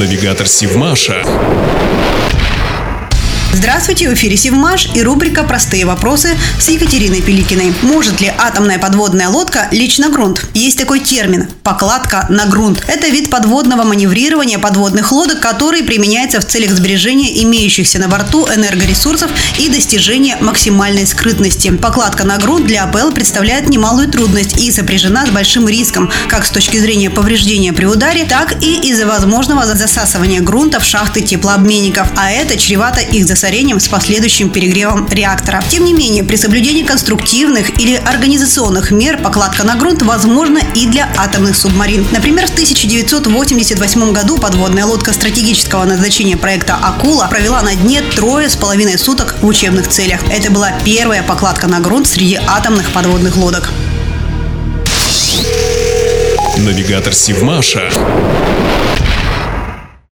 Навигатор Сивмаша. Здравствуйте, в эфире Севмаш и рубрика «Простые вопросы» с Екатериной Пеликиной. Может ли атомная подводная лодка лечь на грунт? Есть такой термин – покладка на грунт. Это вид подводного маневрирования подводных лодок, который применяется в целях сбережения имеющихся на борту энергоресурсов и достижения максимальной скрытности. Покладка на грунт для АПЛ представляет немалую трудность и сопряжена с большим риском, как с точки зрения повреждения при ударе, так и из-за возможного засасывания грунта в шахты теплообменников, а это чревато их засасыванием засорением с последующим перегревом реактора. Тем не менее, при соблюдении конструктивных или организационных мер покладка на грунт возможна и для атомных субмарин. Например, в 1988 году подводная лодка стратегического назначения проекта «Акула» провела на дне трое с половиной суток в учебных целях. Это была первая покладка на грунт среди атомных подводных лодок. Навигатор Сивмаша.